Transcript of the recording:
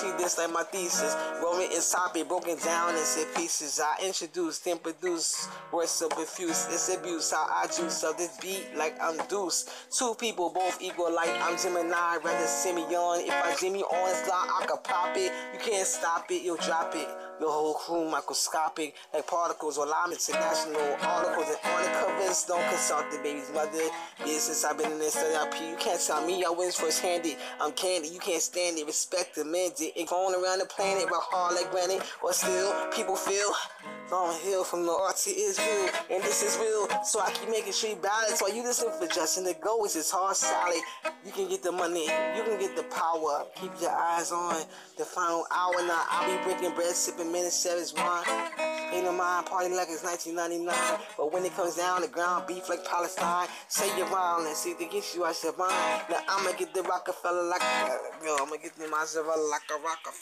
treat this like my thesis. Rolling in topic, broken down into pieces. I introduce, then produce words so profuse. It's abuse how I juice up this beat like I'm Deuce. Two people both equal like I'm Gemini, rather Simeon. If I Jimmy on slot, I could pop it. You can't stop it, you'll drop it. Your whole crew microscopic, like particles. While I'm international articles and the covers. Don't consult the baby's mother. Business I've been in this study IP. You can't tell me I wins first handed. I'm candy, you can't stand it. Respect the mandate. It going around the planet, but hard like granite. Or still, people feel Lauryn Hill from the art to Israel. And this is real. So I keep making sure you balance. While you listen for Justin the Go, it's his hard salad. You can get the money, you can get the power. Keep your eyes on the final hour. Now I'll be breaking bread, sipping Manischewitz wine. Ain't no mind, party like it's 1999. But when it comes down, the ground beef like Palestine. Say you're wrong and see to get you out your mind. Now I'ma get the Rockefeller like girl. I'ma get the Maserati like a Rockefeller.